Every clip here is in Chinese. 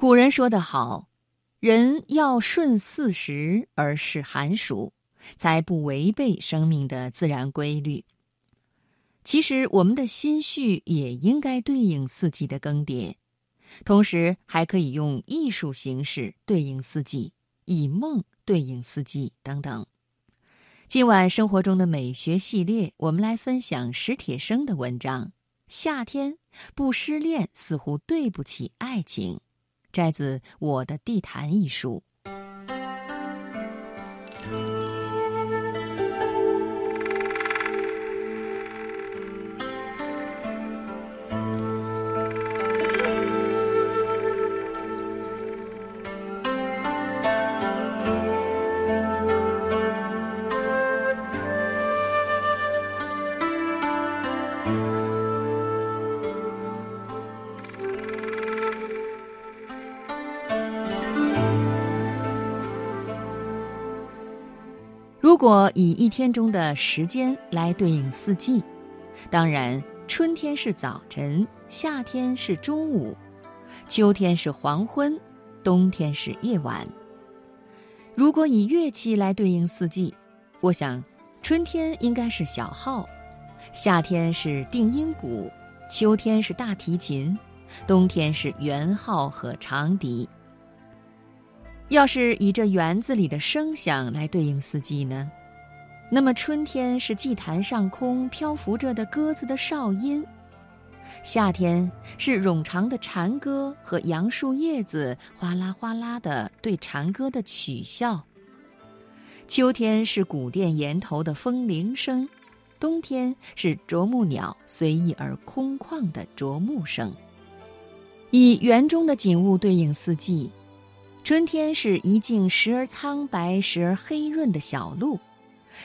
古人说得好：“人要顺四时而适寒暑，才不违背生命的自然规律。”其实，我们的心绪也应该对应四季的更迭，同时还可以用艺术形式对应四季，以梦对应四季等等。今晚生活中的美学系列，我们来分享史铁生的文章《夏天不失恋似乎对不起爱情》。摘自《我的地坛》一书。如果以一天中的时间来对应四季，当然春天是早晨，夏天是中午，秋天是黄昏，冬天是夜晚。如果以乐器来对应四季，我想春天应该是小号，夏天是定音鼓，秋天是大提琴，冬天是圆号和长笛。要是以这园子里的声响来对应四季呢，那么春天是祭坛上空漂浮着的鸽子的哨音，夏天是冗长的蝉歌和杨树叶子哗啦哗啦的对蝉歌的取笑，秋天是古殿檐头的风铃声，冬天是啄木鸟随意而空旷的啄木声。以园中的景物对应四季。春天是一径时而苍白、时而黑润的小路，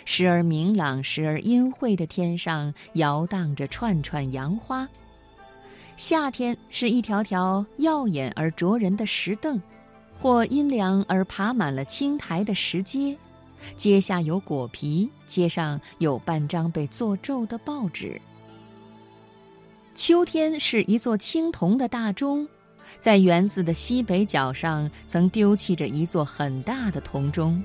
时而明朗、时而阴晦的天上摇荡着串串杨花。夏天是一条条耀眼而灼人的石凳，或阴凉而爬满了青苔的石阶，阶下有果皮，阶上有半张被做皱的报纸。秋天是一座青铜的大钟。在园子的西北角上，曾丢弃着一座很大的铜钟，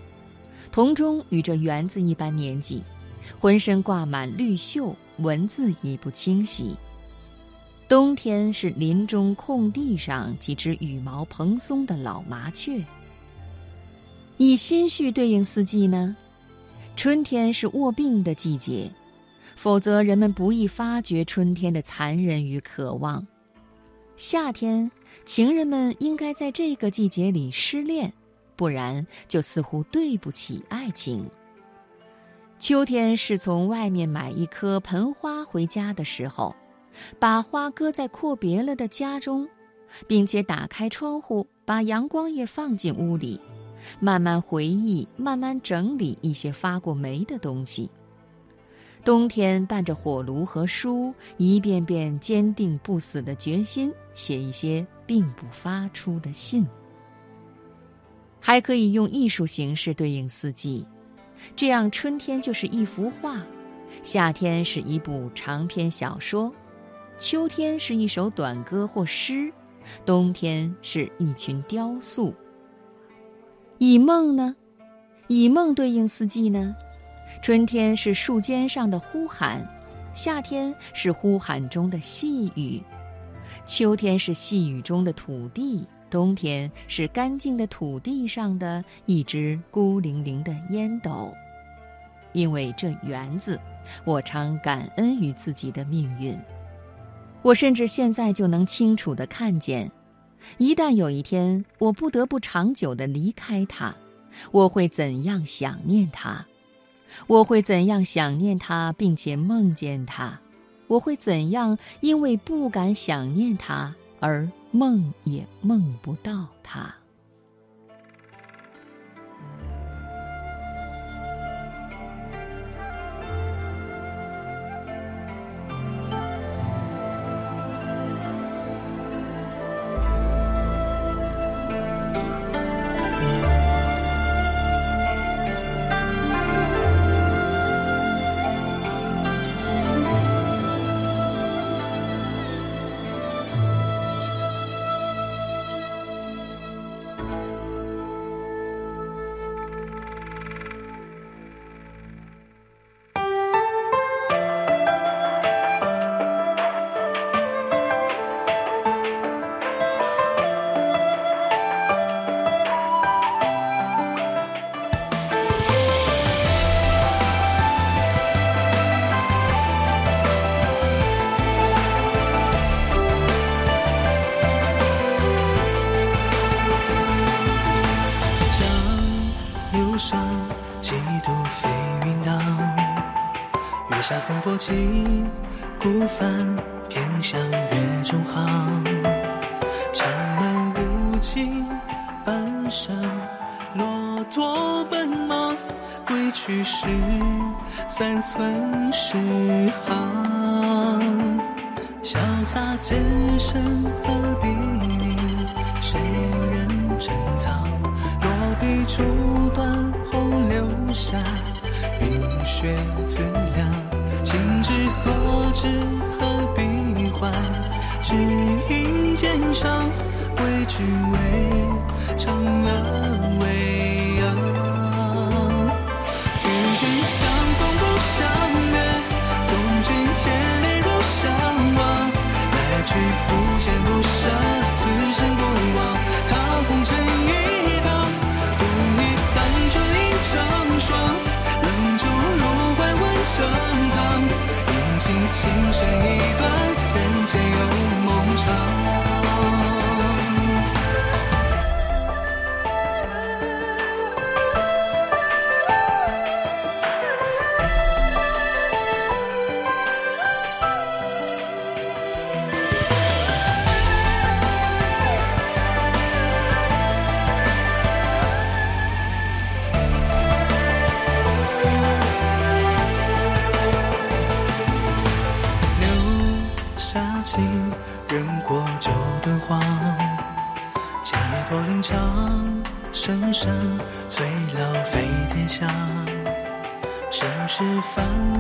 铜钟与这园子一般年纪，浑身挂满绿锈，文字已不清晰。冬天是林中空地上几只羽毛蓬松的老麻雀。以心绪对应四季呢？春天是卧病的季节，否则人们不易发觉春天的残忍与渴望。夏天，情人们应该在这个季节里失恋，不然就似乎对不起爱情。秋天是从外面买一棵盆花回家的时候，把花搁在阔别了的家中，并且打开窗户，把阳光也放进屋里，慢慢回忆，慢慢整理一些发过霉的东西。冬天伴着火炉和书，一遍遍坚定不死的决心，写一些并不发出的信。还可以用艺术形式对应四季，这样春天就是一幅画，夏天是一部长篇小说，秋天是一首短歌或诗，冬天是一群雕塑。以梦呢？以梦对应四季呢？春天是树尖上的呼喊，夏天是呼喊中的细雨，秋天是细雨中的土地，冬天是干净的土地上的一只孤零零的烟斗。因为这园子，我常感恩于自己的命运。我甚至现在就能清楚地看见，一旦有一天我不得不长久地离开它，我会怎样想念它。我会怎样想念他，并且梦见他？我会怎样因为不敢想念他而梦也梦不到他？山风波起，孤帆偏向月中航。长门无尽，半生骆驼奔忙。归去时，三寸石行。潇洒此生何必理？谁人珍藏？落笔触断红留下冰雪自凉，情之所至何必还？只因肩上为君为长乐未央。与君相逢不相约，送君千里如相望。来去不见不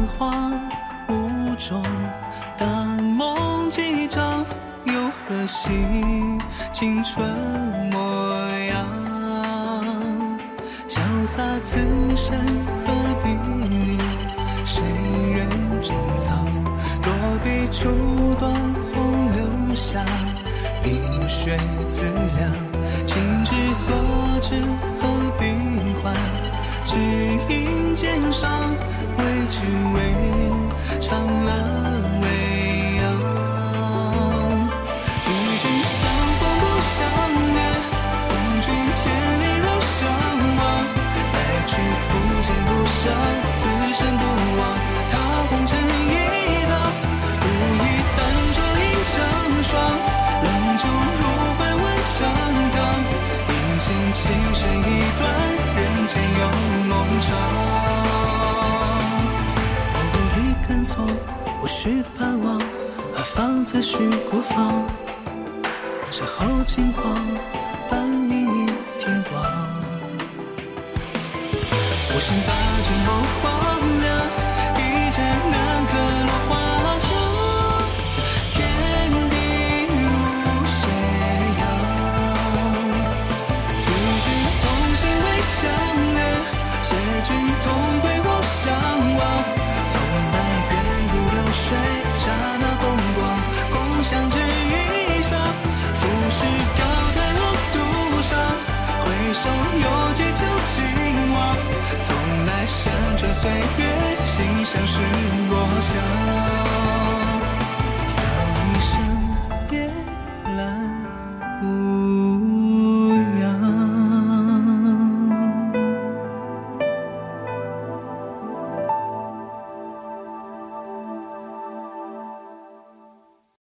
繁华无踪，但梦几张，又何惜青春模样？潇洒此生何必理？谁人珍藏？落笔触断红留下冰雪自凉，情之所至何必还？只因肩上未央。藏了微央。与君相逢不相约，送君千里路相望。来去不见不散，此生不忘。踏红尘一趟，独倚残烛映成霜。冷酒入怀温丈荡，饮尽情深一。需盼望，何妨自许孤芳？身后金黄，伴你天光。我身把君梦荒凉，岁月，心相识我乡。